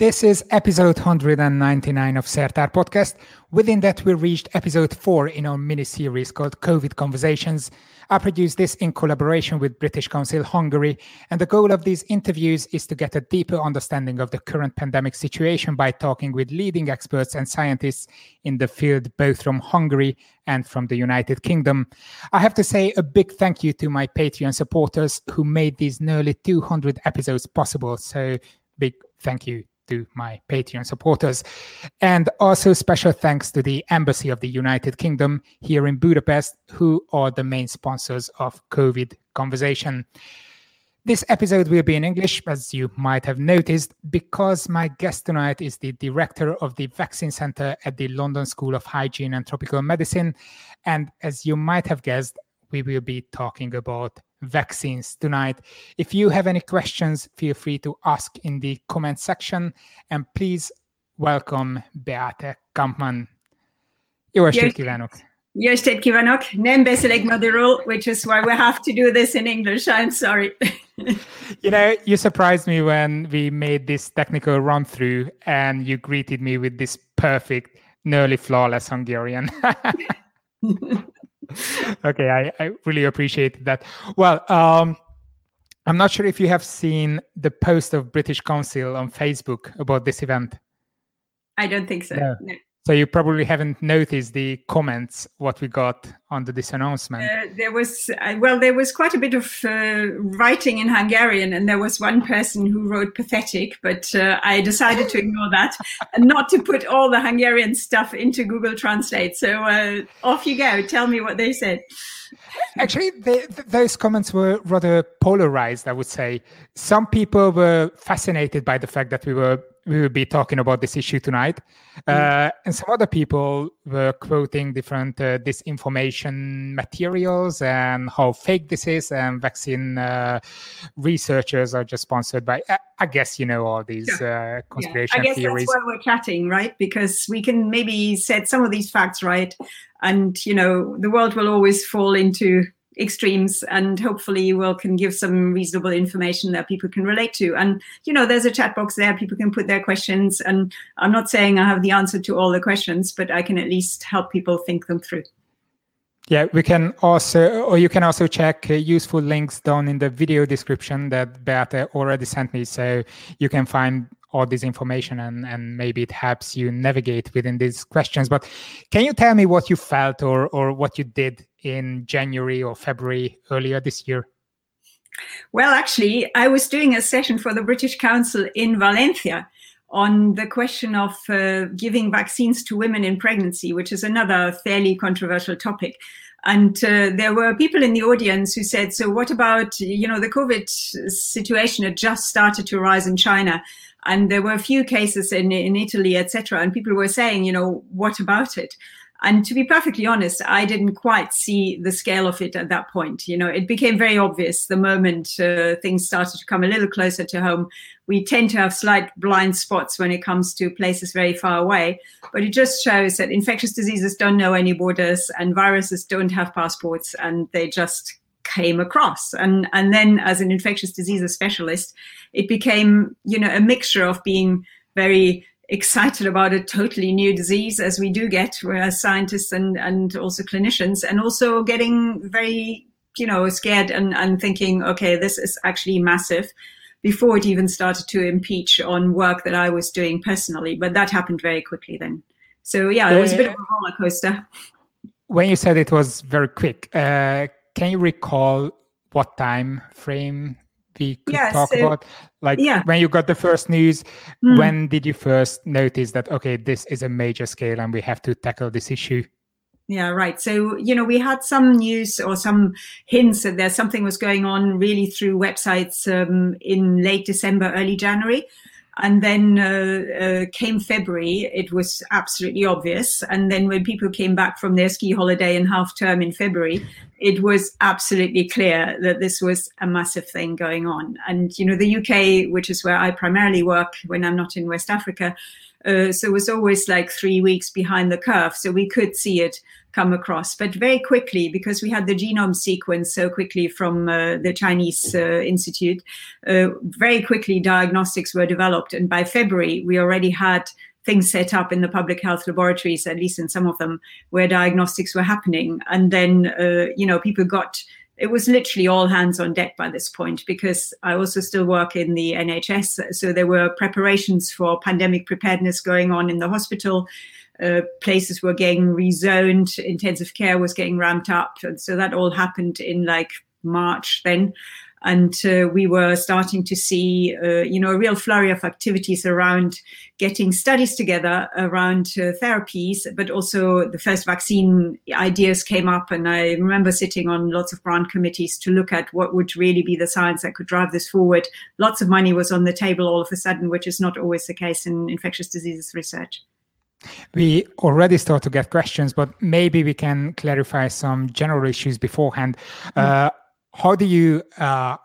This is episode 199 of Szertár podcast. Within that, we reached episode four in our mini series called COVID Conversations. I produced this in collaboration with British Council Hungary, and the goal of these interviews is to get a deeper understanding of the current pandemic situation by talking with leading experts and scientists in the field, both from Hungary and from the United Kingdom. I have to say a big thank you to my Patreon supporters who made these nearly 200 episodes possible. So, big thank you to my Patreon supporters. And also special thanks to the Embassy of the United Kingdom here in Budapest, who are the main sponsors of COVID Conversation. This episode will be in English, as you might have noticed, because my guest tonight is the director of the Vaccine Center at the London School of Hygiene and Tropical Medicine. And as you might have guessed, we will be talking about vaccines tonight. If you have any questions, feel free to ask in the comment section. And please welcome Beate Kampmann. Jó estét kívánok! Jó estét kívánok! Nem beszélek magyarul, which is why we have to do this in English. I'm sorry. you know, you surprised me when we made this technical run through and you greeted me with this perfect, nearly flawless Hungarian. okay, I, I really appreciate that. Well, um, I'm not sure if you have seen the post of British Council on Facebook about this event. I don't think so. No. No. So you probably haven't noticed the comments what we got under this announcement. Uh, there was uh, well, there was quite a bit of uh, writing in Hungarian, and there was one person who wrote pathetic, but uh, I decided to ignore that and not to put all the Hungarian stuff into Google Translate. So uh, off you go. Tell me what they said. Actually, they, those comments were rather polarized. I would say some people were fascinated by the fact that we were we will be talking about this issue tonight. Mm. Uh, and some other people were quoting different uh, disinformation materials and how fake this is. And vaccine uh, researchers are just sponsored by, I guess, you know, all these uh, conspiracy yeah. I guess theories. That's why we're chatting, right? Because we can maybe set some of these facts right. And, you know, the world will always fall into extremes and hopefully you will can give some reasonable information that people can relate to. And you know there's a chat box there. People can put their questions. And i'm not saying i have the answer to all the questions but i can at least help people think them through. Yeah we can also or you can also check uh, useful links down in the video description that beata already sent me. So you can find all this information and, and maybe it helps you navigate within these questions. But can you tell me what you felt or, or what you did in January or February earlier this year? Well, actually, I was doing a session for the British Council in Valencia on the question of uh, giving vaccines to women in pregnancy, which is another fairly controversial topic. And uh, there were people in the audience who said, so what about, you know, the COVID situation had just started to rise in China and there were a few cases in, in Italy, etc. And people were saying, you know, what about it? And to be perfectly honest, I didn't quite see the scale of it at that point. You know, it became very obvious the moment uh, things started to come a little closer to home. We tend to have slight blind spots when it comes to places very far away, but it just shows that infectious diseases don't know any borders and viruses don't have passports and they just came across. And, and then as an infectious diseases specialist, it became, you know, a mixture of being very excited about a totally new disease as we do get as scientists and, and also clinicians and also getting very, you know, scared and, and thinking, okay, this is actually massive before it even started to impeach on work that I was doing personally. But that happened very quickly then. So yeah, it was a bit of a roller coaster. When you said it was very quick, uh, can you recall what time frame we could yeah, talk so, about? Like yeah. when you got the first news, mm. when did you first notice that okay, this is a major scale and we have to tackle this issue? Yeah, right. So, you know, we had some news or some hints that there something was going on really through websites um, in late December, early January. And then uh, uh, came February, it was absolutely obvious. And then when people came back from their ski holiday and half term in February, it was absolutely clear that this was a massive thing going on. And, you know, the UK, which is where I primarily work when I'm not in West Africa, Uh, so it was always like three weeks behind the curve. So we could see it come across, but very quickly because we had the genome sequence so quickly from uh, the Chinese uh, Institute, uh, very quickly diagnostics were developed. And by February, we already had things set up in the public health laboratories, at least in some of them, where diagnostics were happening. And then, uh, you know, people got it was literally all hands on deck by this point because I also still work in the NHS. So there were preparations for pandemic preparedness going on in the hospital. Uh, places were getting rezoned, intensive care was getting ramped up. And so that all happened in like March then and uh, we were starting to see, uh, you know, a real flurry of activities around getting studies together around uh, therapies, but also the first vaccine ideas came up, and I remember sitting on lots of grant committees to look at what would really be the science that could drive this forward. Lots of money was on the table all of a sudden, which is not always the case in infectious diseases research. We already start to get questions, but maybe we can clarify some general issues beforehand. Mm how do you uh,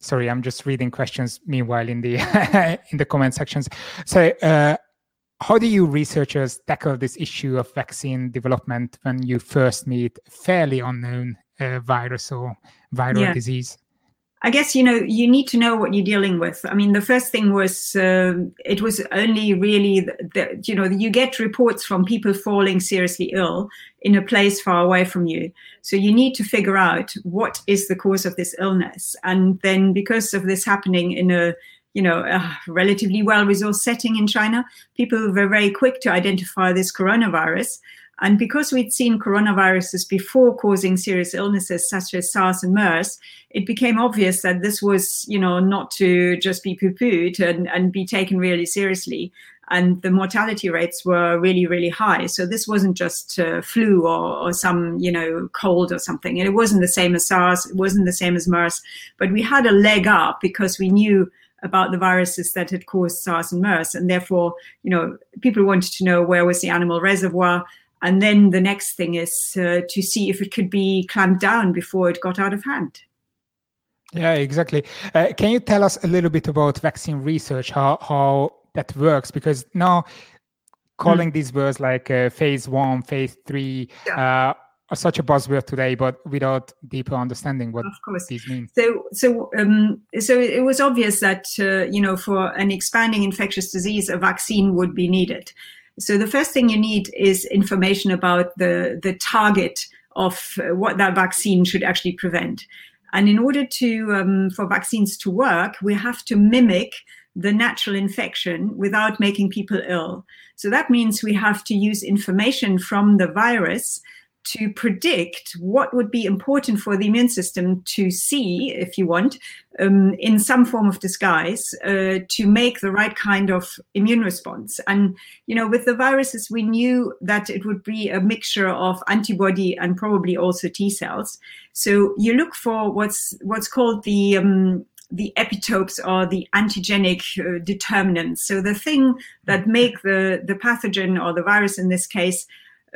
sorry i'm just reading questions meanwhile in the in the comment sections so uh, how do you researchers tackle this issue of vaccine development when you first meet fairly unknown uh, virus or viral yeah. disease I guess you know you need to know what you're dealing with. I mean, the first thing was uh, it was only really that you know you get reports from people falling seriously ill in a place far away from you, so you need to figure out what is the cause of this illness, and then because of this happening in a you know a relatively well-resourced setting in China, people were very quick to identify this coronavirus. And because we'd seen coronaviruses before causing serious illnesses such as SARS and MERS, it became obvious that this was, you know, not to just be poo-pooed and, and be taken really seriously. And the mortality rates were really, really high. So this wasn't just uh, flu or, or some, you know, cold or something. And it wasn't the same as SARS. It wasn't the same as MERS. But we had a leg up because we knew about the viruses that had caused SARS and MERS. And therefore, you know, people wanted to know where was the animal reservoir. And then the next thing is uh, to see if it could be clamped down before it got out of hand. Yeah, exactly. Uh, can you tell us a little bit about vaccine research, how, how that works? Because now calling mm. these words like uh, phase one, phase three, yeah. Uh, are such a buzzword today, but without deeper understanding what of course. these mean. So, so, um, so it was obvious that uh, you know for an expanding infectious disease, a vaccine would be needed. So the first thing you need is information about the, the target of uh, what that vaccine should actually prevent. And in order to um, for vaccines to work, we have to mimic the natural infection without making people ill. So that means we have to use information from the virus to predict what would be important for the immune system to see, if you want, um, in some form of disguise, uh, to make the right kind of immune response. And, you know, with the viruses, we knew that it would be a mixture of antibody and probably also T cells. So you look for what's what's called the um, the epitopes or the antigenic uh, determinants. So the thing that make the, the pathogen or the virus in this case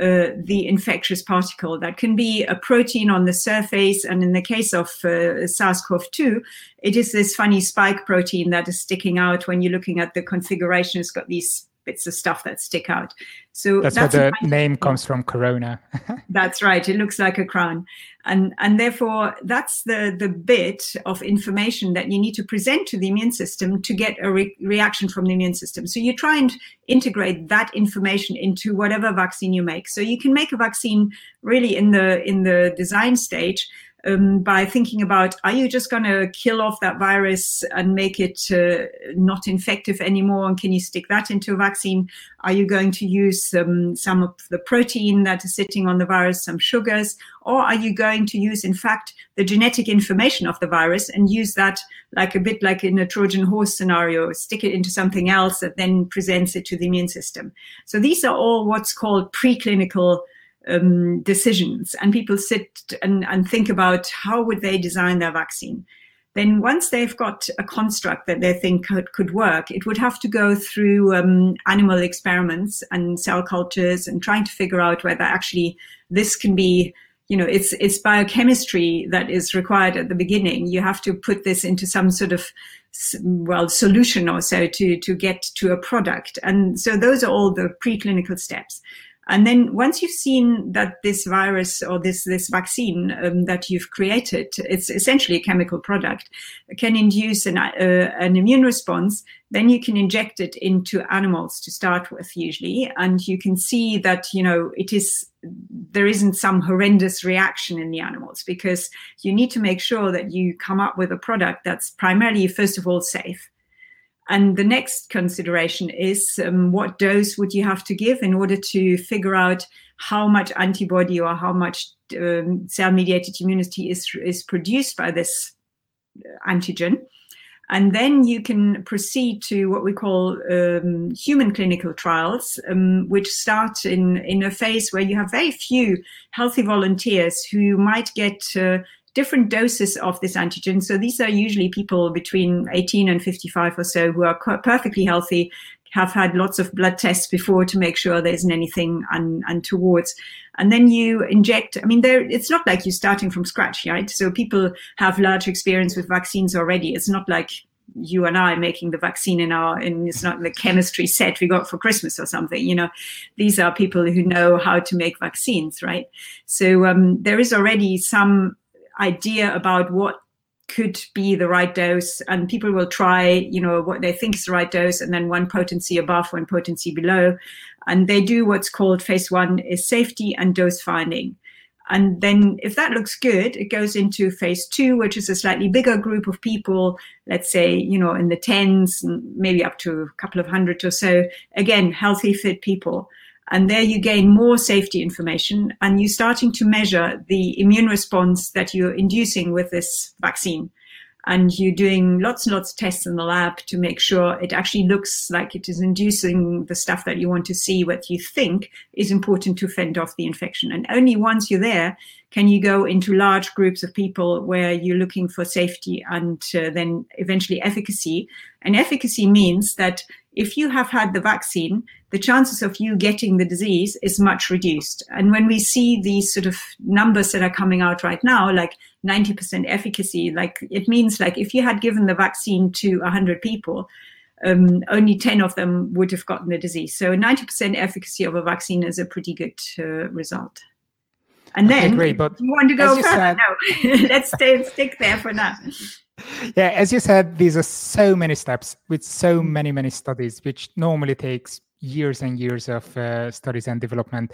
uh, the infectious particle. That can be a protein on the surface. And in the case of uh, SARS CoV 2, it is this funny spike protein that is sticking out when you're looking at the configuration. It's got these bits of stuff that stick out. So that's, that's where the name comes from, Corona. that's right. It looks like a crown, and and therefore that's the the bit of information that you need to present to the immune system to get a re- reaction from the immune system. So you try and integrate that information into whatever vaccine you make. So you can make a vaccine really in the in the design stage um, by thinking about are you just going to kill off that virus and make it uh, not infective anymore? And can you stick that into a vaccine? Are you going to use um, some of the protein that is sitting on the virus, some sugars? Or are you going to use, in fact, the genetic information of the virus and use that like a bit like in a Trojan horse scenario, stick it into something else that then presents it to the immune system? So these are all what's called preclinical um, decisions. And people sit and, and think about how would they design their vaccine. Then once they've got a construct that they think could, could work, it would have to go through um, animal experiments and cell cultures and trying to figure out whether actually this can be, you know, it's it's biochemistry that is required at the beginning. You have to put this into some sort of well solution or so to to get to a product. And so those are all the preclinical steps and then once you've seen that this virus or this this vaccine um, that you've created, it's essentially a chemical product, can induce an, uh, an immune response. Then you can inject it into animals to start with, usually, and you can see that you know it is there isn't some horrendous reaction in the animals because you need to make sure that you come up with a product that's primarily, first of all, safe and the next consideration is um, what dose would you have to give in order to figure out how much antibody or how much um, cell mediated immunity is, is produced by this uh, antigen. And then you can proceed to what we call um, human clinical trials, um, which start in, in a phase where you have very few healthy volunteers who might get uh, different doses of this antigen. So these are usually people between 18 and 55 or so who are perfectly healthy, have had lots of blood tests before to make sure there isn't anything un- untowards. And then you inject, I mean, there, it's not like you're starting from scratch, right? So people have large experience with vaccines already. It's not like you and I making the vaccine in our, and it's not the chemistry set we got for Christmas or something. You know, these are people who know how to make vaccines, right? So um, there is already some idea about what could be the right dose and people will try you know what they think is the right dose and then one potency above one potency below. And they do what's called phase one is safety and dose finding. And then if that looks good it goes into phase two which is a slightly bigger group of people let's say you know in the tens maybe up to a couple of hundred or so. Again healthy fit people and there you gain more safety information and you're starting to measure the immune response that you're inducing with this vaccine. And you're doing lots and lots of tests in the lab to make sure it actually looks like it is inducing the stuff that you want to see, what you think is important to fend off the infection. And only once you're there can you go into large groups of people where you're looking for safety and uh, then eventually efficacy. And efficacy means that if you have had the vaccine, the chances of you getting the disease is much reduced. And when we see these sort of numbers that are coming out right now, like 90% efficacy, like it means like if you had given the vaccine to 100 people, um, only 10 of them would have gotten the disease. So 90% efficacy of a vaccine is a pretty good uh, result. And okay, then, great, but you want to go further? Said, no, let's stay and stick there for now yeah as you said these are so many steps with so many many studies which normally takes years and years of uh, studies and development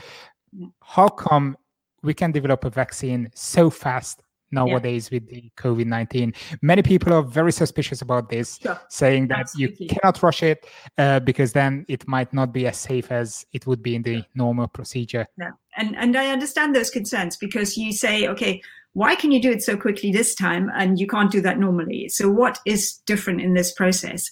how come we can develop a vaccine so fast nowadays yeah. with the covid-19 many people are very suspicious about this sure. saying that Absolutely. you cannot rush it uh, because then it might not be as safe as it would be in the normal procedure yeah. and and i understand those concerns because you say okay why can you do it so quickly this time and you can't do that normally? So what is different in this process?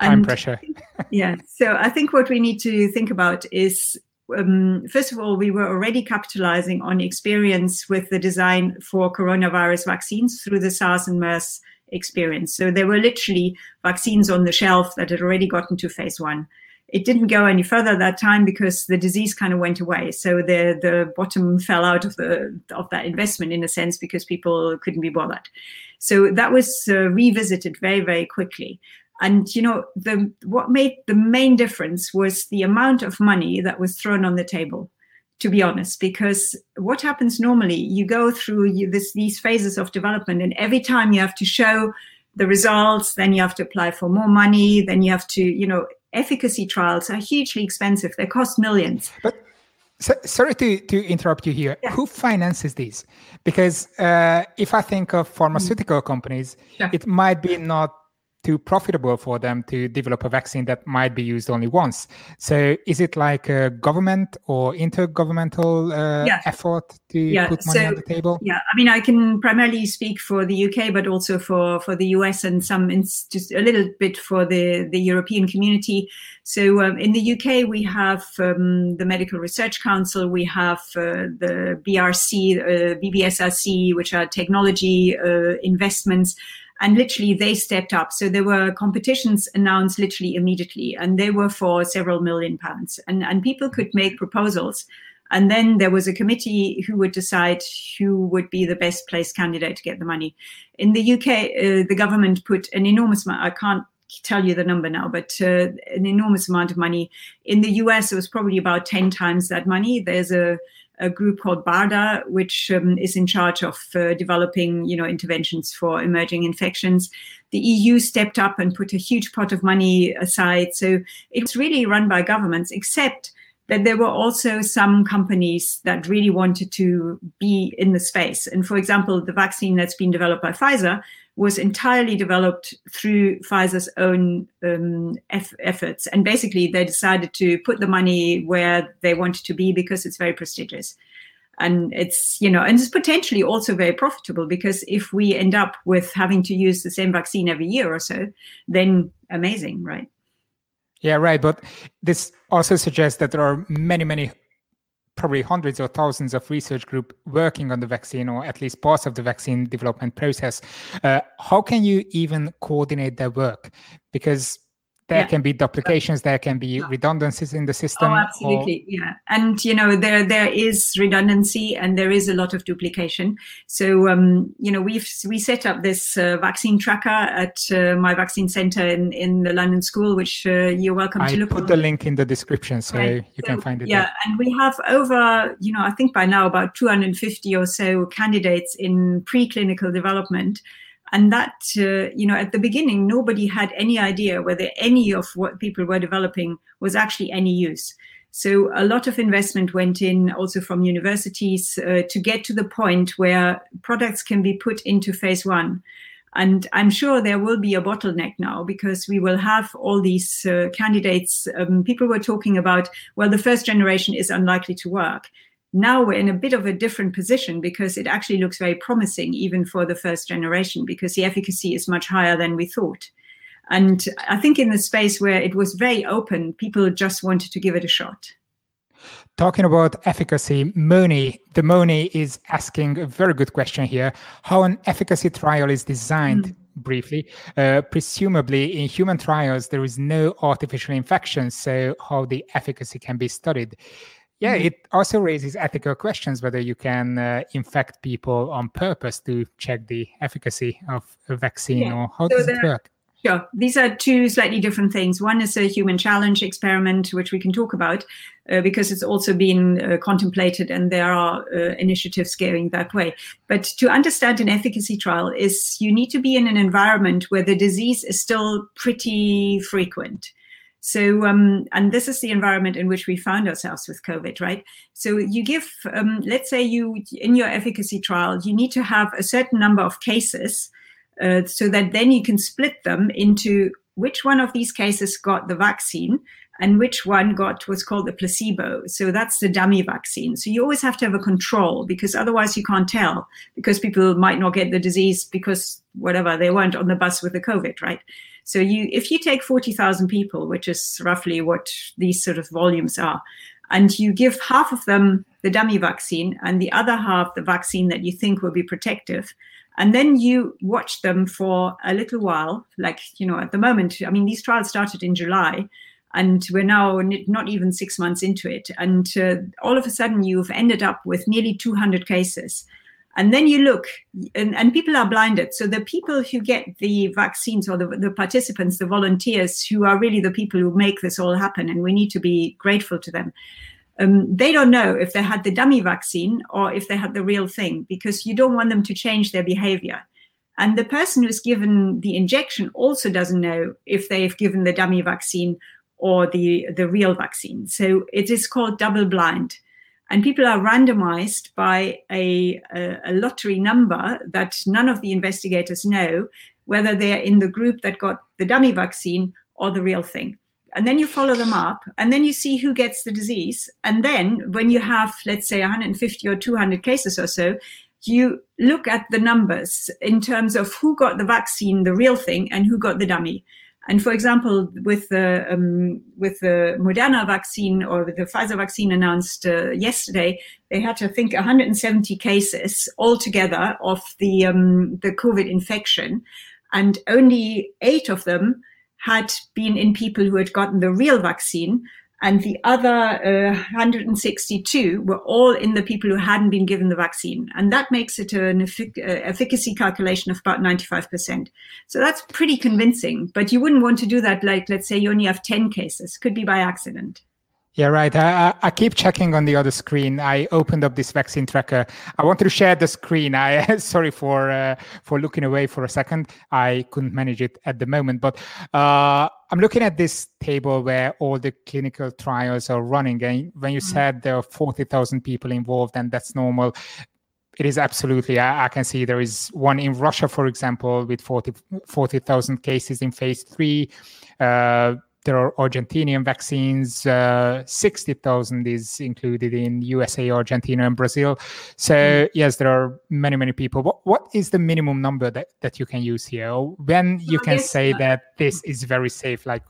And Time pressure. yeah. So I think what we need to think about is um, first of all, we were already capitalizing on experience with the design for coronavirus vaccines through the SARS and MERS experience. So there were literally vaccines on the shelf that had already gotten to phase one it didn't go any further that time because the disease kind of went away. So the the bottom fell out of the of that investment in a sense because people couldn't be bothered. So that was uh, revisited very very quickly. And you know the what made the main difference was the amount of money that was thrown on the table. To be honest, because what happens normally, you go through you, this, these phases of development, and every time you have to show the results, then you have to apply for more money, then you have to, you know, efficacy trials are hugely expensive. They cost millions. But so, sorry to, to interrupt you here. Yeah. Who finances these? Because uh, if I think of pharmaceutical mm. companies, yeah. it might be not too profitable for them to develop a vaccine that might be used only once. So is it like a government or intergovernmental uh, yeah. effort to yeah. put money so, on the table? Yeah, I mean, I can primarily speak for the UK, but also for, for the US and some just a little bit for the, the European community. So um, in the UK, we have um, the Medical Research Council, we have uh, the BRC, uh, BBSRC, which are technology uh, investments and literally they stepped up. So there were competitions announced literally immediately, and they were for several million pounds. And and people could make proposals, And then there was a committee who would decide who would be the best placed candidate to get the money. In the UK, uh, the government put an enormous amount, I can't tell you the number now, but uh, an enormous amount of money. In the US, it was probably about 10 times that money. There's a, a group called BARDA, which um, is in charge of uh, developing, you know, interventions for emerging infections. The EU stepped up and put a huge pot of money aside. So it's really run by governments, except that there were also some companies that really wanted to be in the space. And for example, the vaccine that's been developed by Pfizer was entirely developed through Pfizer's own um, eff- efforts. And basically, they decided to put the money where they wanted to be because it's very prestigious. And it's, you know, and it's potentially also very profitable because if we end up with having to use the same vaccine every year or so, then amazing, right? Yeah, right. But this also suggests that there are many, many probably hundreds or thousands of research group working on the vaccine or at least parts of the vaccine development process. Uh, how can you even coordinate their work? Because there yeah. can be duplications there can be redundancies in the system oh absolutely or... yeah and you know there there is redundancy and there is a lot of duplication so um, you know we've we set up this uh, vaccine tracker at uh, my vaccine center in in the london school which uh, you're welcome I to look put on. the link in the description so right. you so, can find it yeah there. and we have over you know i think by now about 250 or so candidates in preclinical development and that uh, you know at the beginning nobody had any idea whether any of what people were developing was actually any use. So a lot of investment went in also from universities uh, to get to the point where products can be put into phase one. And i'm sure there will be a bottleneck now because we will have all these uh, candidates um, people were talking about well the first generation is unlikely to work now we're in a bit of a different position because it actually looks very promising even for the first generation because the efficacy is much higher than we thought and i think in the space where it was very open people just wanted to give it a shot Talking about efficacy, Moni, the Moni is asking a very good question here. How an efficacy trial is designed, mm. briefly. Uh, presumably, in human trials, there is no artificial infection, so how the efficacy can be studied. Yeah, mm-hmm. it also raises ethical questions whether you can uh, infect people on purpose to check the efficacy of a vaccine yeah. or how so does it work? Sure. These are two slightly different things. One is a human challenge experiment, which we can talk about uh, because it's also been uh, contemplated and there are uh, initiatives going that way. But to understand an efficacy trial is you need to be in an environment where the disease is still pretty frequent. So, um, and this is the environment in which we found ourselves with COVID, right? So, you give, um, let's say, you in your efficacy trial, you need to have a certain number of cases uh, so that then you can split them into which one of these cases got the vaccine and which one got what's called the placebo. So that's the dummy vaccine. So you always have to have a control because otherwise you can't tell because people might not get the disease because whatever they weren't on the bus with the COVID, right? So you, if you take 40,000 people, which is roughly what these sort of volumes are, and you give half of them the dummy vaccine and the other half the vaccine that you think will be protective, and then you watch them for a little while, like, you know, at the moment, I mean, these trials started in July and we're now not even six months into it. And uh, all of a sudden, you've ended up with nearly 200 cases and then you look, and, and people are blinded. So the people who get the vaccines or the, the participants, the volunteers who are really the people who make this all happen, and we need to be grateful to them. Um, they don't know if they had the dummy vaccine or if they had the real thing because you don't want them to change their behavior. And the person who's given the injection also doesn't know if they've given the dummy vaccine or the, the real vaccine. So it is called double blind and people are randomized by a, a, lottery number that none of the investigators know whether they're in the group that got the dummy vaccine or the real thing. And then you follow them up, and then you see who gets the disease. And then, when you have, let's say, 150 or 200 cases or so, you look at the numbers in terms of who got the vaccine, the real thing, and who got the dummy. And for example, with the um, with the Moderna vaccine or the Pfizer vaccine announced uh, yesterday, they had to think 170 cases altogether of the um, the COVID infection, and only eight of them had been in people who had gotten the real vaccine, and the other uh, 162 were all in the people who hadn't been given the vaccine. And that makes it an effic- uh, efficacy calculation of about 95%. So that's pretty convincing, but you wouldn't want to do that like, let's say you only have 10 cases, could be by accident. Yeah, right. I, I keep checking on the other screen. I opened up this vaccine tracker. I wanted to share the screen. I sorry for uh, for looking away for a second. I couldn't manage it at the moment, but uh, I'm looking at this table where all the clinical trials are running. And when you mm-hmm. said there are forty thousand people involved, and that's normal, it is absolutely. I, I, can see there is one in Russia, for example, with 40,000 40, cases in phase three. Uh, there are Argentinian vaccines. Uh, 60,000 is included in USA, Argentina, and Brazil. So, mm. yes, there are many, many people. What, what is the minimum number that, that you can use here? When you can say uh, that this is very safe, like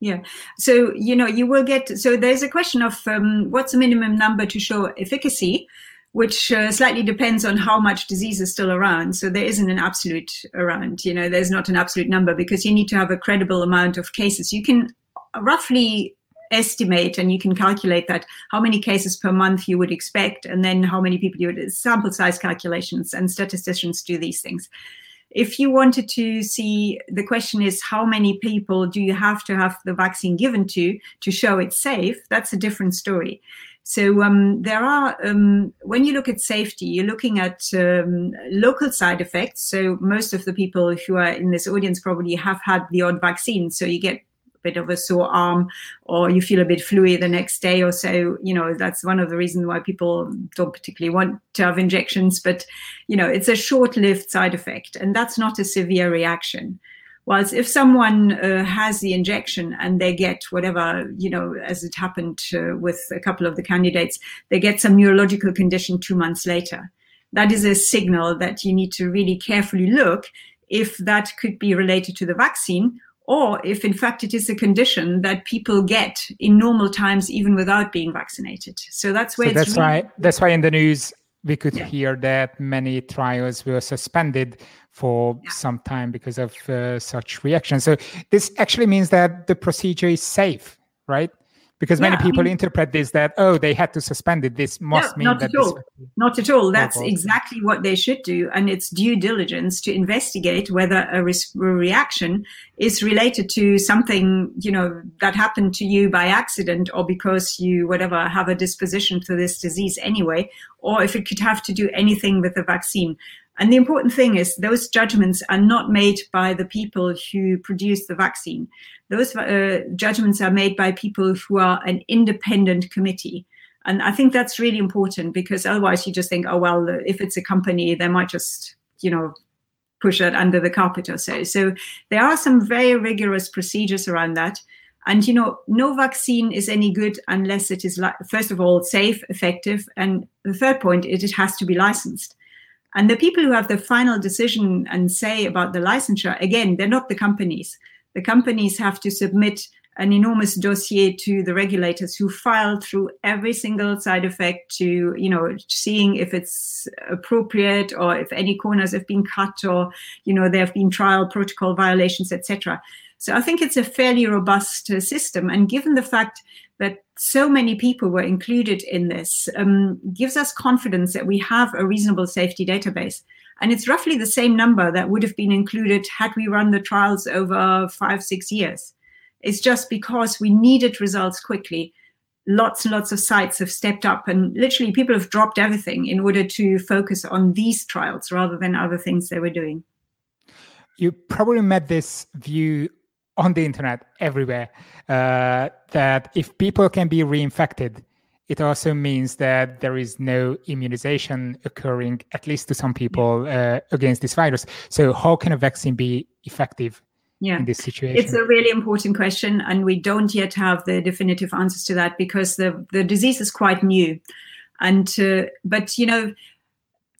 yeah. So, you know, you will get, so there's a question of um, what's the minimum number to show efficacy which uh, slightly depends on how much disease is still around. So there isn't an absolute around, you know, there's not an absolute number because you need to have a credible amount of cases. You can roughly estimate and you can calculate that how many cases per month you would expect and then how many people you would sample size calculations and statisticians do these things. If you wanted to see, the question is how many people do you have to have the vaccine given to to show it's safe? That's a different story. So um, there are, um, when you look at safety, you're looking at um, local side effects. So most of the people who are in this audience probably have had the odd vaccine. So you get a bit of a sore arm or you feel a bit fluey the next day or so. You know, that's one of the reasons why people don't particularly want to have injections. But, you know, it's a short lived side effect and that's not a severe reaction. Whilst if someone uh, has the injection and they get whatever, you know, as it happened uh, with a couple of the candidates, they get some neurological condition two months later. That is a signal that you need to really carefully look if that could be related to the vaccine or if in fact it is a condition that people get in normal times even without being vaccinated. So that's where so that's really- why that's why in the news we could yeah. hear that many trials were suspended for yeah. some time because of uh, such reactions. So this actually means that the procedure is safe, right? Because yeah, many people I mean, interpret this that oh they had to suspend it. This must mean not that at all. not at all. That's exactly what they should do, and it's due diligence to investigate whether a, re- reaction is related to something you know that happened to you by accident or because you whatever have a disposition to this disease anyway, or if it could have to do anything with the vaccine. And the important thing is those judgments are not made by the people who produce the vaccine. Those uh, judgments are made by people who are an independent committee. And I think that's really important because otherwise you just think, oh, well, if it's a company, they might just, you know, push it under the carpet or so. So there are some very rigorous procedures around that. And, you know, no vaccine is any good unless it is, first of all, safe, effective. And the third point is it has to be licensed. And the people who have the final decision and say about the licensure, again, they're not the companies. The companies have to submit an enormous dossier to the regulators who file through every single side effect to, you know, seeing if it's appropriate or if any corners have been cut or, you know, there have been trial protocol violations, etc. So I think it's a fairly robust uh, system. And given the fact that so many people were included in this um, gives us confidence that we have a reasonable safety database. And it's roughly the same number that would have been included had we run the trials over five, six years. It's just because we needed results quickly. Lots and lots of sites have stepped up, and literally people have dropped everything in order to focus on these trials rather than other things they were doing. You probably met this view on the internet everywhere uh, that if people can be reinfected, it also means that there is no immunization occurring, at least to some people, uh, against this virus. So, how can a vaccine be effective yeah. in this situation? It's a really important question, and we don't yet have the definitive answers to that because the the disease is quite new. And uh, but you know,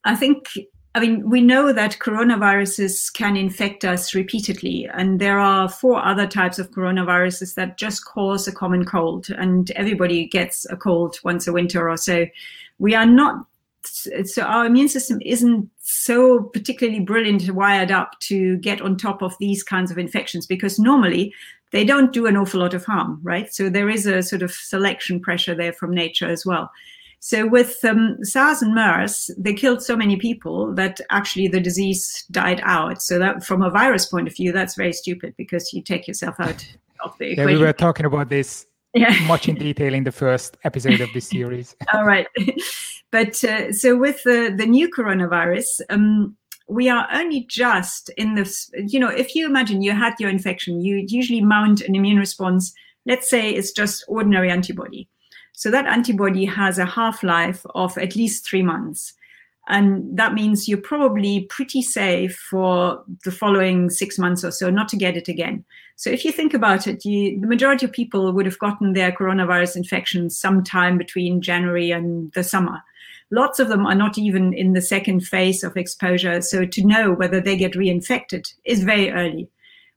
I think I mean, we know that coronaviruses can infect us repeatedly, and there are four other types of coronaviruses that just cause a common cold, and everybody gets a cold once a winter or so. We are not, so our immune system isn't so particularly brilliant wired up to get on top of these kinds of infections because normally they don't do an awful lot of harm, right? So there is a sort of selection pressure there from nature as well. So with um, SARS and MERS, they killed so many people that actually the disease died out. So that, from a virus point of view, that's very stupid because you take yourself out of the equation. Yeah, we were talking about this yeah. much in detail in the first episode of this series. All right, but uh, so with the the new coronavirus. Um, we are only just in this, you know, if you imagine you had your infection, you usually mount an immune response. Let's say it's just ordinary antibody so that antibody has a half life of at least three months. And that means you're probably pretty safe for the following six months or so not to get it again. So if you think about it, you, the majority of people would have gotten their coronavirus infection sometime between January and the summer. Lots of them are not even in the second phase of exposure. So to know whether they get reinfected is very early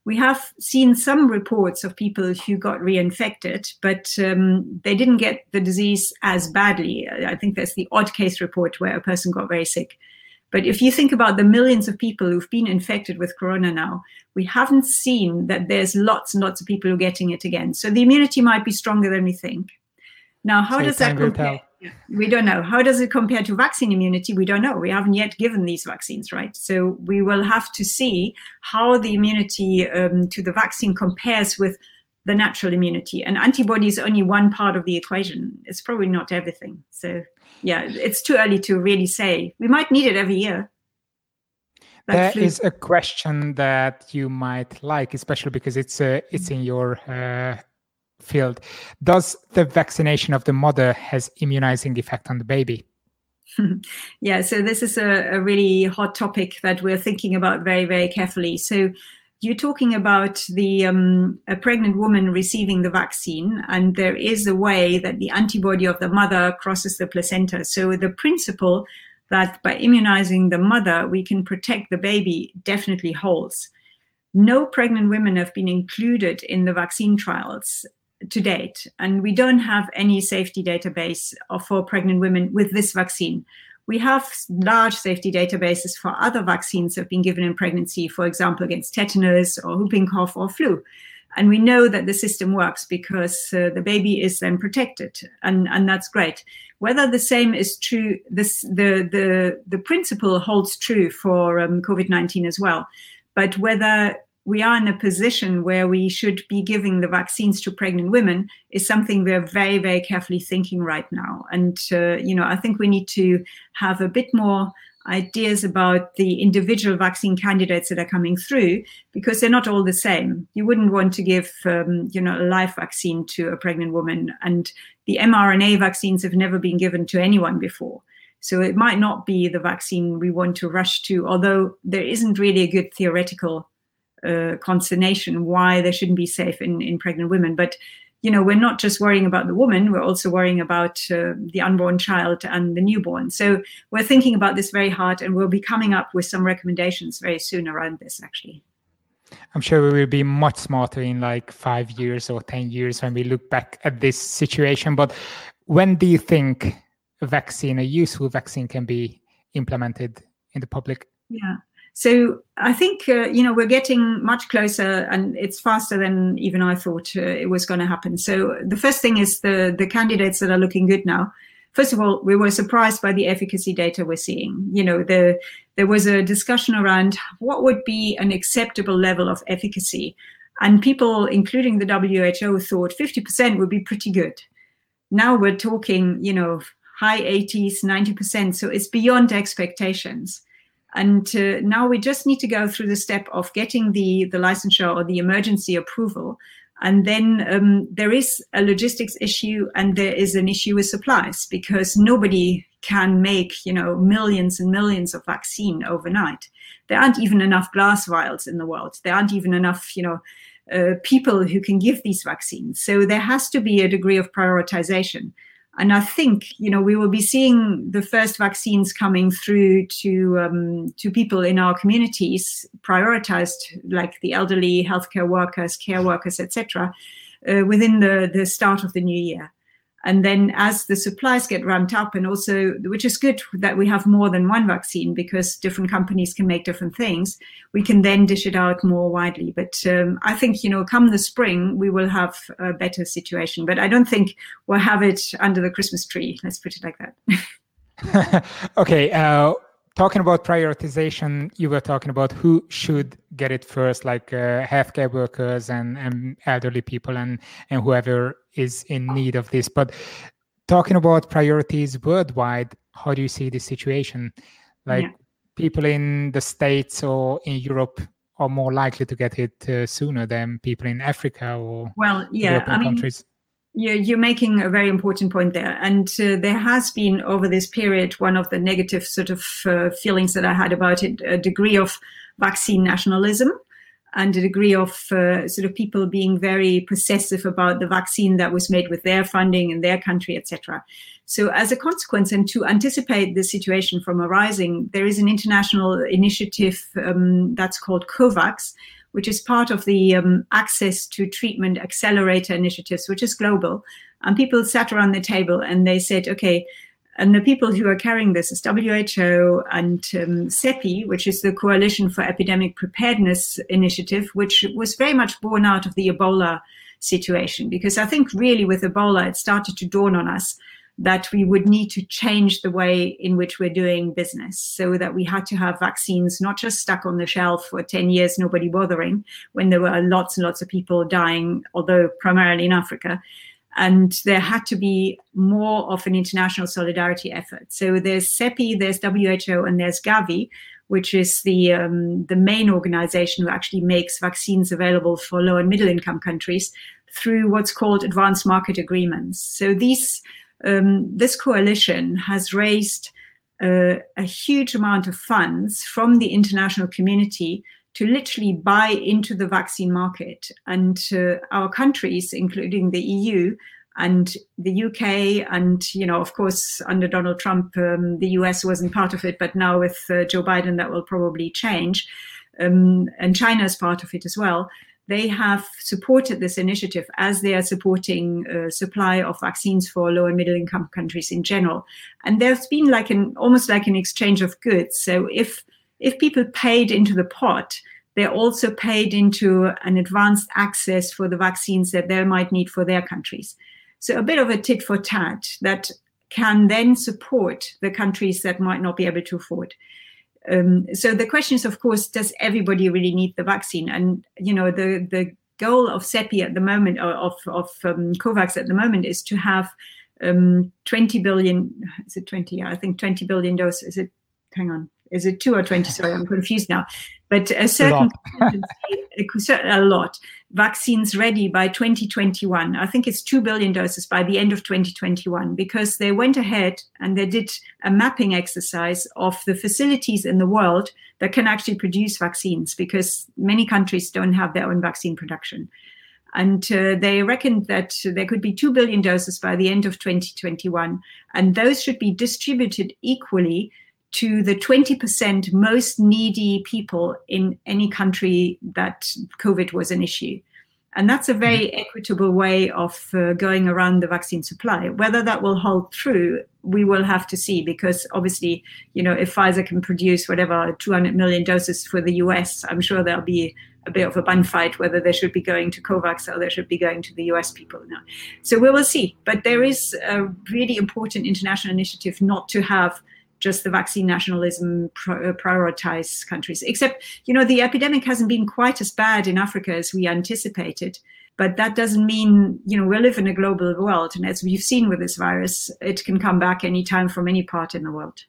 we have seen some reports of people who got reinfected, but um, they didn't get the disease as badly. I think there's the odd case report where a person got very sick. But if you think about the millions of people who've been infected with corona now, we haven't seen that there's lots and lots of people who are getting it again. So the immunity might be stronger than we think. Now, how so does that compare? We don't know. How does it compare to vaccine immunity? We don't know. We haven't yet given these vaccines, right? So we will have to see how the immunity um, to the vaccine compares with the natural immunity. And antibody is only one part of the equation. It's probably not everything. So yeah, it's too early to really say. We might need it every year. There is a question that you might like, especially because it's uh, it's in your uh, field. Does the vaccination of the mother has immunizing effect on the baby? yeah, so this is a, a, really hot topic that we're thinking about very, very carefully. So you're talking about the um, a pregnant woman receiving the vaccine, and there is a way that the antibody of the mother crosses the placenta. So the principle that by immunizing the mother we can protect the baby definitely holds. No pregnant women have been included in the vaccine trials to date, and we don't have any safety database for pregnant women with this vaccine. We have large safety databases for other vaccines that have been given in pregnancy, for example, against tetanus or whooping cough or flu. And we know that the system works because uh, the baby is then protected, and, and that's great. Whether the same is true, this, the, the, the principle holds true for um, COVID 19 as well. But whether we are in a position where we should be giving the vaccines to pregnant women is something we're very very carefully thinking right now. And uh, you know i think we need to have a bit more ideas about the individual vaccine candidates that are coming through because they're not all the same. You wouldn't want to give um, you know a live vaccine to a pregnant woman and the mrna vaccines have never been given to anyone before. So it might not be the vaccine we want to rush to although there isn't really a good theoretical uh, consternation why they shouldn't be safe in, in pregnant women. But you know, we're not just worrying about the woman; we're also worrying about uh, the unborn child and the newborn. So we're thinking about this very hard, and we'll be coming up with some recommendations very soon around this. Actually, I'm sure we will be much smarter in like five years or ten years when we look back at this situation. But when do you think a vaccine, a useful vaccine, can be implemented in the public? Yeah. So I think uh, you know we're getting much closer, and it's faster than even I thought uh, it was going to happen. So the first thing is the the candidates that are looking good now. First of all, we were surprised by the efficacy data we're seeing. You know, the there was a discussion around what would be an acceptable level of efficacy, and people, including the WHO, thought 50% would be pretty good. Now we're talking, you know, high 80s, 90%. So it's beyond expectations. And uh, now we just need to go through the step of getting the, the licensure or the emergency approval. And then um, there is a logistics issue and there is an issue with supplies because nobody can make, you know, millions and millions of vaccine overnight. There aren't even enough glass vials in the world. There aren't even enough, you know, uh, people who can give these vaccines. So there has to be a degree of prioritization. And I think you know we will be seeing the first vaccines coming through to um, to people in our communities, prioritized like the elderly, healthcare workers, care workers, etc., uh, within the the start of the new year. And then as the supplies get ramped up, and also, which is good that we have more than one vaccine because different companies can make different things, we can then dish it out more widely. But um, I think, you know, come the spring, we will have a better situation. But I don't think we'll have it under the Christmas tree. Let's put it like that. okay. Uh, talking about prioritization, you were talking about who should get it first, like uh, healthcare workers and, and elderly people and, and whoever is in need of this. But talking about priorities worldwide, how do you see the situation? Like yeah. people in the States or in Europe are more likely to get it uh, sooner than people in Africa or well, yeah, European I mean, countries. You're, making a very important point there. And uh, there has been over this period, one of the negative sort of uh, feelings that I had about it, a degree of vaccine nationalism and a degree of uh, sort of people being very possessive about the vaccine that was made with their funding in their country, etc. So, as a consequence, and to anticipate the situation from arising, there is an international initiative um, that's called COVAX, which is part of the um, Access to Treatment Accelerator initiatives, which is global. And people sat around the table and they said, okay, and the people who are carrying this is WHO and um, CEPI, which is the Coalition for Epidemic Preparedness Initiative, which was very much born out of the Ebola situation. Because I think really with Ebola, it started to dawn on us that we would need to change the way in which we're doing business so that we had to have vaccines not just stuck on the shelf for 10 years, nobody bothering, when there were lots and lots of people dying, although primarily in Africa and there had to be more of an international solidarity effort. So there's CEPI, there's WHO, and there's Gavi, which is the um, the main organization who actually makes vaccines available for low and middle income countries through what's called advanced market agreements. So these um, this coalition has raised uh, a huge amount of funds from the international community to literally buy into the vaccine market. And uh, our countries, including the EU and the UK, and you know, of course, under Donald Trump, um, the US wasn't part of it, but now with uh, Joe Biden, that will probably change. Um, and China is part of it as well. They have supported this initiative as they are supporting uh, supply of vaccines for low and middle income countries in general. And there's been like an almost like an exchange of goods. So if if people paid into the pot, they're also paid into an advanced access for the vaccines that they might need for their countries. So a bit of a tit for tat that can then support the countries that might not be able to afford. Um, so the question is, of course, does everybody really need the vaccine? And you know, the the goal of CEPI at the moment, of of um, COVAX at the moment, is to have um, 20 billion. Is it 20? I think 20 billion doses. Is it? Hang on. Is it two or 20? Sorry, I'm confused now. But a certain a, a lot vaccines ready by 2021. I think it's 2 billion doses by the end of 2021 because they went ahead and they did a mapping exercise of the facilities in the world that can actually produce vaccines because many countries don't have their own vaccine production. And uh, they reckoned that there could be 2 billion doses by the end of 2021. And those should be distributed equally to the 20% most needy people in any country that COVID was an issue. And that's a very mm-hmm. equitable way of uh, going around the vaccine supply. Whether that will hold true, we will have to see because obviously, you know, if Pfizer can produce whatever 200 million doses for the US, I'm sure there'll be a bit of a bun fight whether they should be going to COVAX or they should be going to the US people now. So we will see. But there is a really important international initiative not to have just the vaccine nationalism uh, prioritize countries. Except, you know, the epidemic hasn't been quite as bad in Africa as we anticipated. But that doesn't mean, you know, we live in a global world. And as we've seen with this virus, it can come back anytime from any part in the world.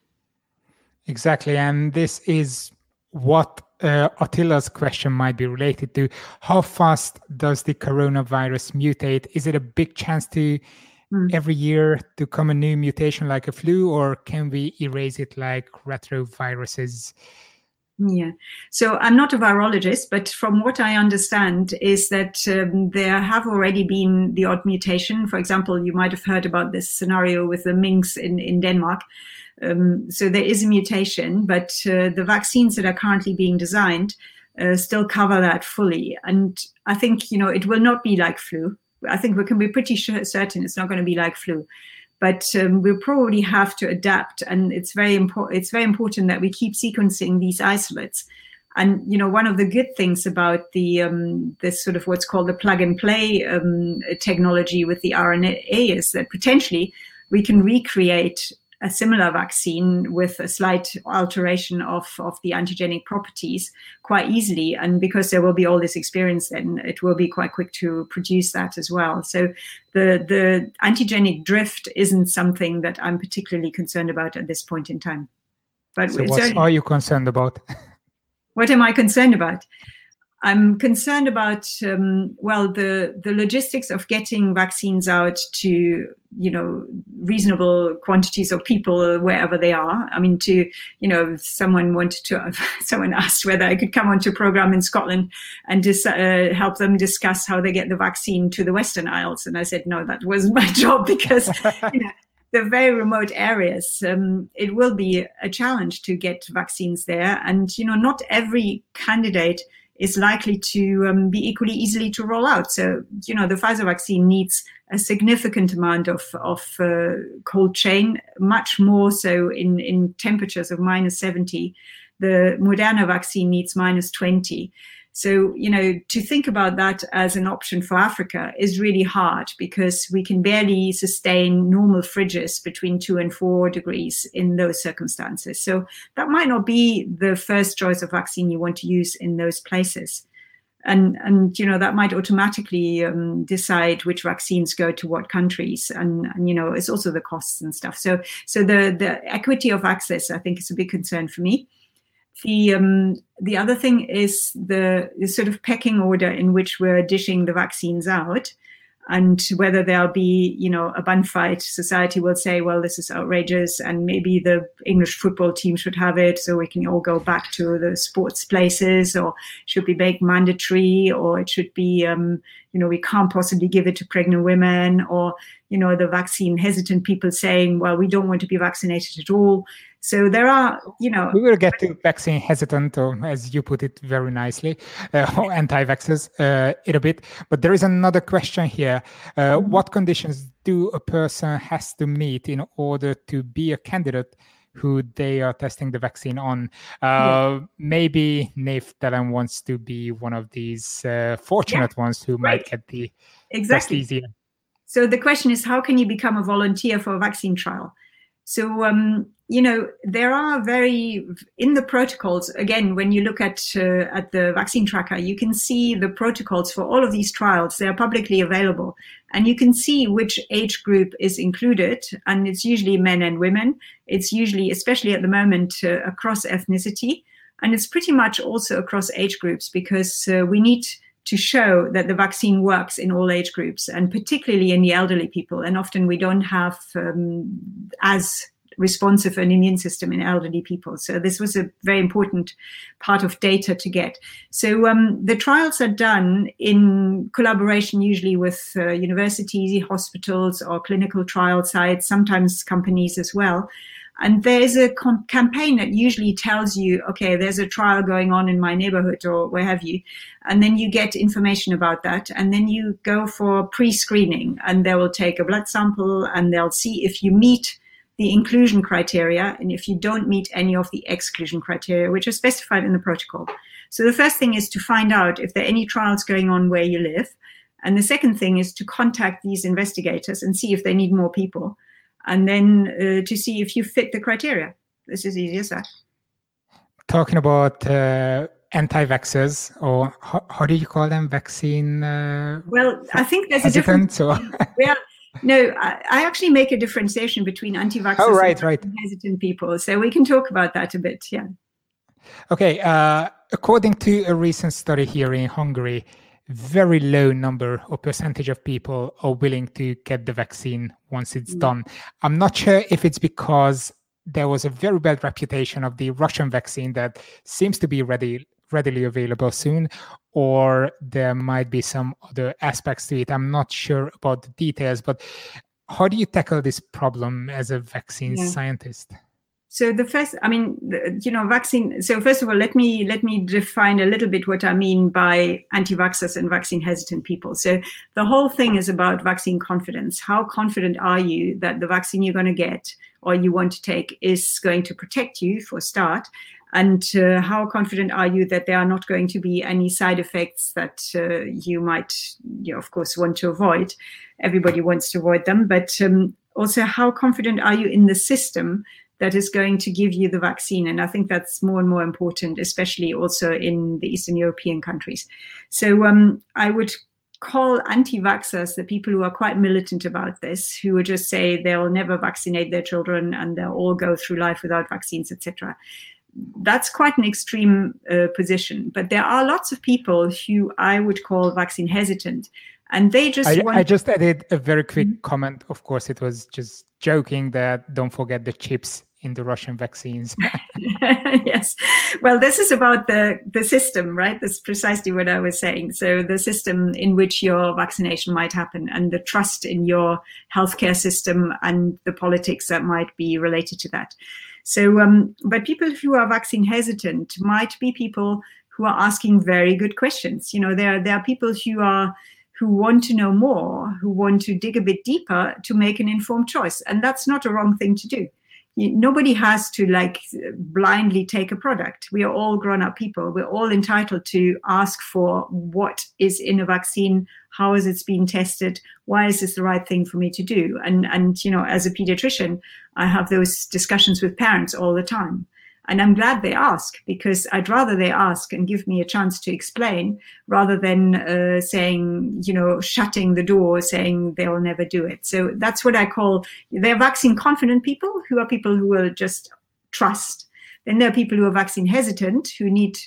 Exactly. And this is what uh, Attila's question might be related to. How fast does the coronavirus mutate? Is it a big chance to mm. every year to come a new mutation like a flu, or can we erase it like retroviruses? Yeah. So I'm not a virologist, but from what I understand is that um, there have already been the odd mutation. For example, you might have heard about this scenario with the minks in, in Denmark. Um, so there is a mutation, but uh, the vaccines that are currently being designed uh, still cover that fully. And I think, you know, it will not be like flu I think we can be pretty sure, certain it's not going to be like flu. But um, we'll probably have to adapt, and it's very important. It's very important that we keep sequencing these isolates. And you know, one of the good things about the um, this sort of what's called the plug and play um, technology with the RNA is that potentially we can recreate a similar vaccine with a slight alteration of, of the antigenic properties quite easily. And because there will be all this experience, then it will be quite quick to produce that as well. So the, the antigenic drift isn't something that I'm particularly concerned about at this point in time. But so what are you concerned about? what am I concerned about? I'm concerned about um, well the the logistics of getting vaccines out to you know reasonable quantities of people wherever they are. I mean, to you know, someone wanted to someone asked whether I could come onto a program in Scotland and just uh, help them discuss how they get the vaccine to the Western Isles, and I said no, that wasn't my job because you know the very remote areas, um, it will be a challenge to get vaccines there. And, you know, not every candidate is likely to um, be equally easily to roll out. So, you know, the Pfizer vaccine needs a significant amount of, of uh, cold chain, much more so in, in temperatures of minus 70. The Moderna vaccine needs minus 20. So, you know, to think about that as an option for Africa is really hard because we can barely sustain normal fridges between two and four degrees in those circumstances. So that might not be the first choice of vaccine you want to use in those places. And, and you know that might automatically um, decide which vaccines go to what countries and, and you know it's also the costs and stuff so so the the equity of access i think is a big concern for me the um, the other thing is the, the, sort of pecking order in which we're dishing the vaccines out, and whether there'll be you know a bun fight. Society will say, well, this is outrageous, and maybe the English football team should have it, so we can all go back to the sports places, or should be made mandatory, or it should be um, you know we can't possibly give it to pregnant women, or you know the vaccine hesitant people saying, well, we don't want to be vaccinated at all. So there are, you know, we will get to vaccine hesitant, or as you put it very nicely, uh, or anti-vaxxers uh, in a bit. But there is another question here: uh, mm-hmm. What conditions do a person has to meet in order to be a candidate? Who they are testing the vaccine on? Uh, yeah. Maybe Nave Dallin wants to be one of these uh, fortunate yeah. ones who right. might get the exactly easier. So the question is, how can you become a volunteer for a vaccine trial? So, um, you know, there are very in the protocols. Again, when you look at uh, at the vaccine tracker, you can see the protocols for all of these trials. They are publicly available, and you can see which age group is included. And it's usually men and women. It's usually, especially at the moment, uh, across ethnicity, and it's pretty much also across age groups because uh, we need to show that the vaccine works in all age groups and particularly in the elderly people. And often we don't have um, as responsive an immune system in elderly people. So this was a very important part of data to get. So um, the trials are done in collaboration, usually with uh, universities, hospitals, or clinical trial sites, sometimes companies as well. And there's a com- campaign that usually tells you, okay, there's a trial going on in my neighborhood or where have you. And then you get information about that. And then you go for pre screening and they will take a blood sample and they'll see if you meet the inclusion criteria and if you don't meet any of the exclusion criteria, which are specified in the protocol. So the first thing is to find out if there are any trials going on where you live. And the second thing is to contact these investigators and see if they need more people and then uh, to see if you fit the criteria. This is easy as that. Talking about uh, anti-vaxxers, or how, how, do you call them? Vaccine. Uh, well, I think there's a difference. Or... yeah, no, I, I, actually make a differentiation between anti-vaxxers oh, right, right. and hesitant people, so we can talk about that a bit. Yeah. Okay. Uh, according to a recent study here in Hungary, very low number or percentage of people are willing to get the vaccine once it's mm. done. I'm not sure if it's because there was a very bad reputation of the Russian vaccine that seems to be ready readily available soon, or there might be some other aspects to it. I'm not sure about the details, but how do you tackle this problem as a vaccine yeah. scientist? so the first i mean the, you know vaccine so first of all let me let me define a little bit what i mean by anti-vaxxers and vaccine hesitant people so the whole thing is about vaccine confidence how confident are you that the vaccine you're going to get or you want to take is going to protect you for start and uh, how confident are you that there are not going to be any side effects that uh, you might you know, of course want to avoid everybody wants to avoid them but um, also how confident are you in the system that is going to give you the vaccine. And I think that's more and more important, especially also in the Eastern European countries. So um, I would call anti-vaxxers the people who are quite militant about this, who would just say they'll never vaccinate their children and they'll all go through life without vaccines, etc. That's quite an extreme uh, position, but there are lots of people who I would call vaccine hesitant, and they just I, want- I just added a very quick mm-hmm. comment. Of course, it was just joking that don't forget the chips in the Russian vaccines. yes. Well, this is about the, the system, right? That's precisely what I was saying. So the system in which your vaccination might happen and the trust in your healthcare system and the politics that might be related to that. So, um, but people who are vaccine hesitant might be people who are asking very good questions. You know, there, there are people who are, who want to know more, who want to dig a bit deeper to make an informed choice. And that's not a wrong thing to do nobody has to like blindly take a product we are all grown up people we're all entitled to ask for what is in a vaccine how is it being tested why is this the right thing for me to do and and you know as a pediatrician i have those discussions with parents all the time and I'm glad they ask because I'd rather they ask and give me a chance to explain rather than uh, saying, you know, shutting the door, saying they'll never do it. So that's what I call they're vaccine confident people who are people who will just trust. Then there are people who are vaccine hesitant who need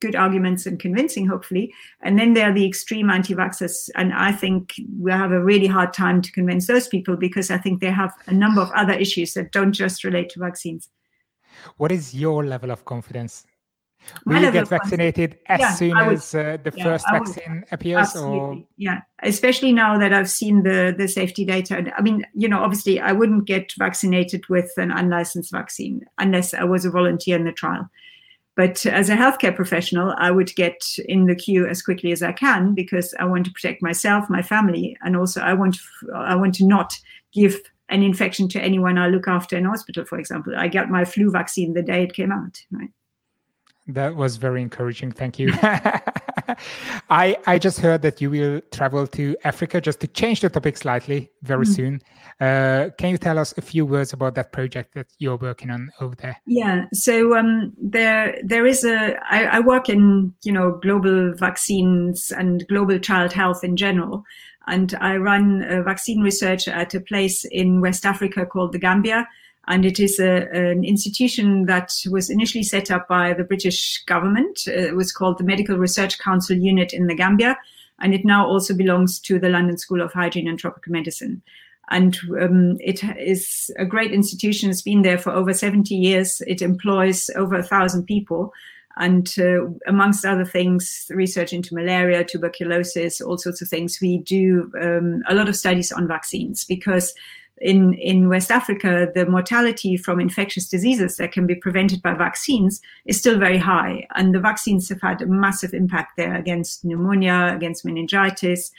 good arguments and convincing, hopefully. And then there are the extreme anti vaxxers. And I think we'll have a really hard time to convince those people because I think they have a number of other issues that don't just relate to vaccines. What is your level of confidence? Will you get vaccinated as yeah, soon as uh, the yeah, first vaccine appears? Absolutely. Or? Yeah, especially now that I've seen the the safety data. I mean, you know, obviously, I wouldn't get vaccinated with an unlicensed vaccine unless I was a volunteer in the trial. But as a healthcare professional, I would get in the queue as quickly as I can because I want to protect myself, my family, and also I want to, I want to not give an infection to anyone I look after in hospital, for example. I got my flu vaccine the day it came out. Right. That was very encouraging. Thank you. I I just heard that you will travel to Africa just to change the topic slightly very mm. soon. Uh, can you tell us a few words about that project that you're working on over there? Yeah. So um, there there is a I, I work in you know global vaccines and global child health in general, and I run vaccine research at a place in West Africa called the Gambia. And it is a, an institution that was initially set up by the British government. It was called the Medical Research Council Unit in the Gambia. And it now also belongs to the London School of Hygiene and Tropical Medicine. And um, it is a great institution. It's been there for over 70 years. It employs over a thousand people and uh, amongst other things, research into malaria, tuberculosis, all sorts of things. We do um, a lot of studies on vaccines because in, in West Africa, the mortality from infectious diseases that can be prevented by vaccines is still very high. And the vaccines have had a massive impact there against pneumonia, against meningitis,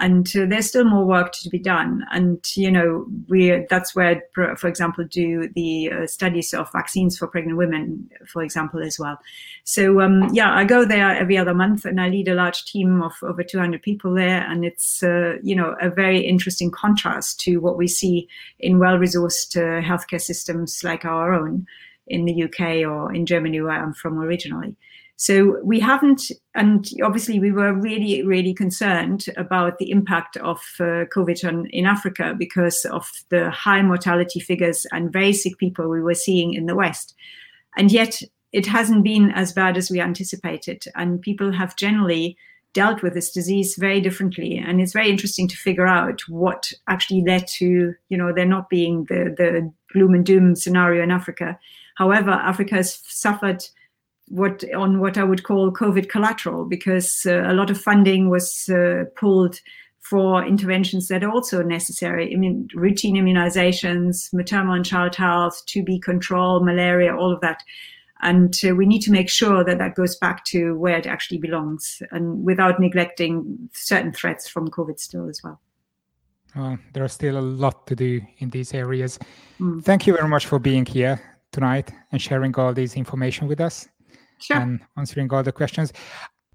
and uh, there's still more work to be done. And you know, we that's where, for example, do the uh, studies of vaccines for pregnant women, for example, as well. So um, yeah, I go there every other month, and I lead a large team of over 200 people there, and it's uh, you know a very interesting contrast to what we see in well-resourced uh, healthcare systems like our own in the UK or in Germany, where I'm from originally. So we haven't, and obviously we were really, really concerned about the impact of uh, COVID on, in Africa because of the high mortality figures and very sick people we were seeing in the West. And yet it hasn't been as bad as we anticipated. And people have generally dealt with this disease very differently. And it's very interesting to figure out what actually led to, you know, there not being the, the gloom and doom scenario in Africa. However, Africa has suffered what on what I would call COVID collateral because uh, a lot of funding was uh, pulled for interventions that are also necessary. I mean, routine immunizations, maternal and child health, TB control, malaria, all of that. And uh, we need to make sure that that goes back to where it actually belongs and without neglecting certain threats from COVID still as well. Well, there's still a lot to do in these areas. Mm. Thank you very much for being here tonight and sharing all this information with us sure. and answering all the questions.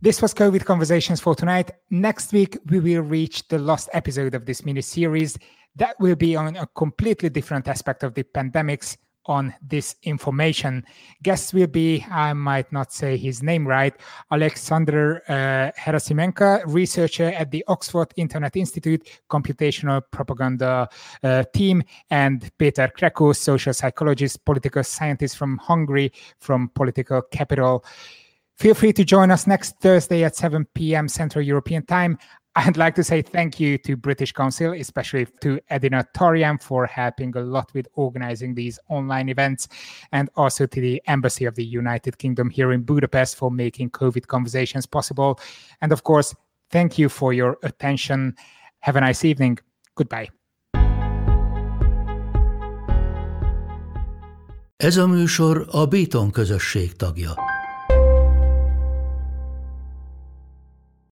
This was COVID Conversations for tonight. Next week, we will reach the last episode of this mini series. That will be on a completely different aspect of the pandemics on this information. Guests will be, I might not say his name right, Alexander uh, Herasimenko, researcher at the Oxford Internet Institute Computational Propaganda uh, team, and Peter Krekó, social psychologist, political scientist from Hungary, from Political Capital. Feel free to join us next Thursday at 7 p.m. Central European Time. I'd like to say thank you to British Council, especially to Edina Torian for helping a lot with organizing these online events, and also to the Embassy of the United Kingdom here in Budapest for making COVID conversations possible. And of course, thank you for your attention. Have a nice evening. Goodbye. Ez a műsor a Béton közösség tagja.